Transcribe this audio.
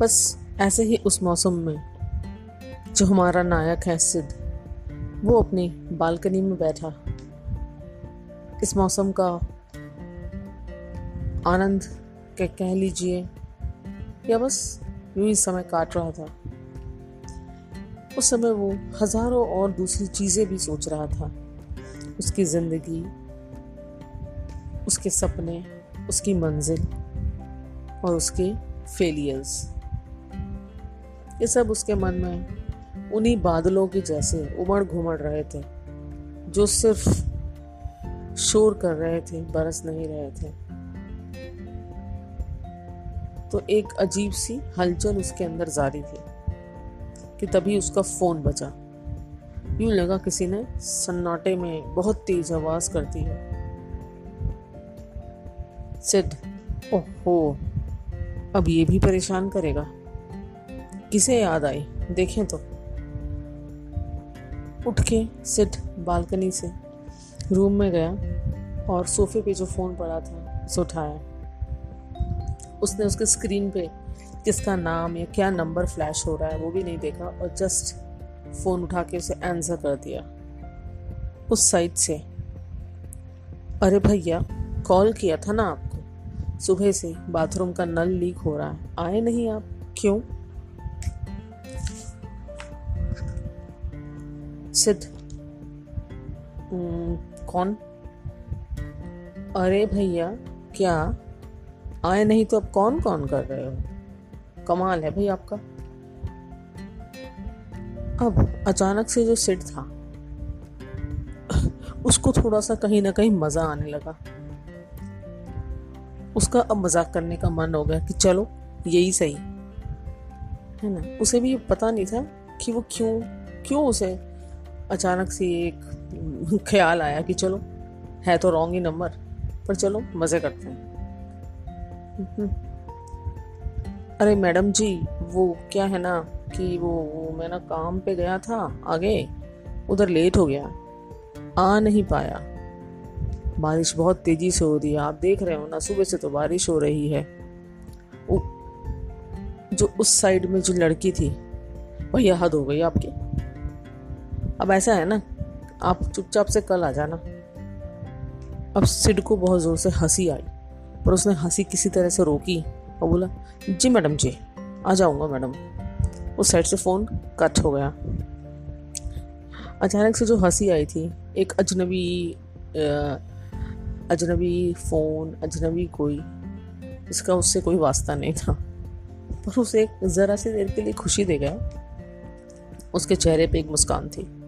बस ऐसे ही उस मौसम में जो हमारा नायक है सिद्ध, वो अपनी बालकनी में बैठा। इस मौसम का आनंद के कह लीजिए, या बस यूँ ही समय काट रहा था। उस समय वो हज़ारों और दूसरी चीज़ें भी सोच रहा था। उसकी ज़िंदगी, उसके सपने, उसकी मंजिल और उसके फेलियर्स ये सब उसके मन में उन्हीं बादलों के जैसे उमड़ घुमड़ रहे थे, जो सिर्फ़ शोर कर रहे थे, बरस नहीं रहे थे। तो एक अजीब सी हलचल उसके अंदर जारी थी कि तभी उसका फ़ोन बचा यूँ लगा किसी ने सन्नाटे में बहुत तेज आवाज़ कर दी है। सिड, ओहो, अब ये भी परेशान करेगा। किसे याद आई? देखें तो। उठ के सिट बालकनी से। रूम में गया और सोफे पे जो फ़ोन पड़ा था, उसे उठाया। उसने उसके स्क्रीन पे किसका नाम या क्या नंबर फ्लैश हो रहा है वो भी नहीं देखा और जस्ट फ़ोन उठा के उसे आंसर कर दिया। उस साइड से। अरे भैया कॉल किया था ना आपको? सुबह से बाथरूम का नल लीक हो रहा है। आए नहीं आप? क्यों? सिद्ध। कौन? अरे भैया, क्या? आए नहीं तो अब कौन कौन कर रहे हो? कमाल है भाई आपका। अब अचानक से जो सिट था, उसको थोड़ा सा कहीं ना कहीं मज़ा आने लगा। उसका अब मज़ाक करने का मन हो गया कि चलो, यही सही। है ना? उसे भी पता नहीं था कि वो क्यों क्यों उसे अचानक से एक ख्याल आया कि चलो है तो रॉन्ग ही नंबर पर चलो मज़े करते हैं। अरे मैडम जी वो क्या है ना कि वो, वो मैं ना काम पे गया था आगे उधर लेट हो गया। आ नहीं पाया। बारिश बहुत तेज़ी से हो रही है आप देख रहे हो ना सुबह से तो बारिश हो रही है। जो उस साइड में जो लड़की थी वही हद हो गई आपकी। अब ऐसा है ना, आप चुपचाप से कल आ जाना। अब सिड को बहुत ज़ोर से हँसी आई, पर उसने हँसी किसी तरह से रोकी और बोला, जी मैडम जी, आ जाऊँगा मैडम। उस साइड से फ़ोन कट हो गया। अचानक से जो हँसी आई थी, एक अजनबी अजनबी फ़ोन, अजनबी कोई, इसका उससे कोई वास्ता नहीं था। पर उसे ज़रा सी देर के लिए खुशी दे गया। उसके चेहरे पे एक मुस्कान थी।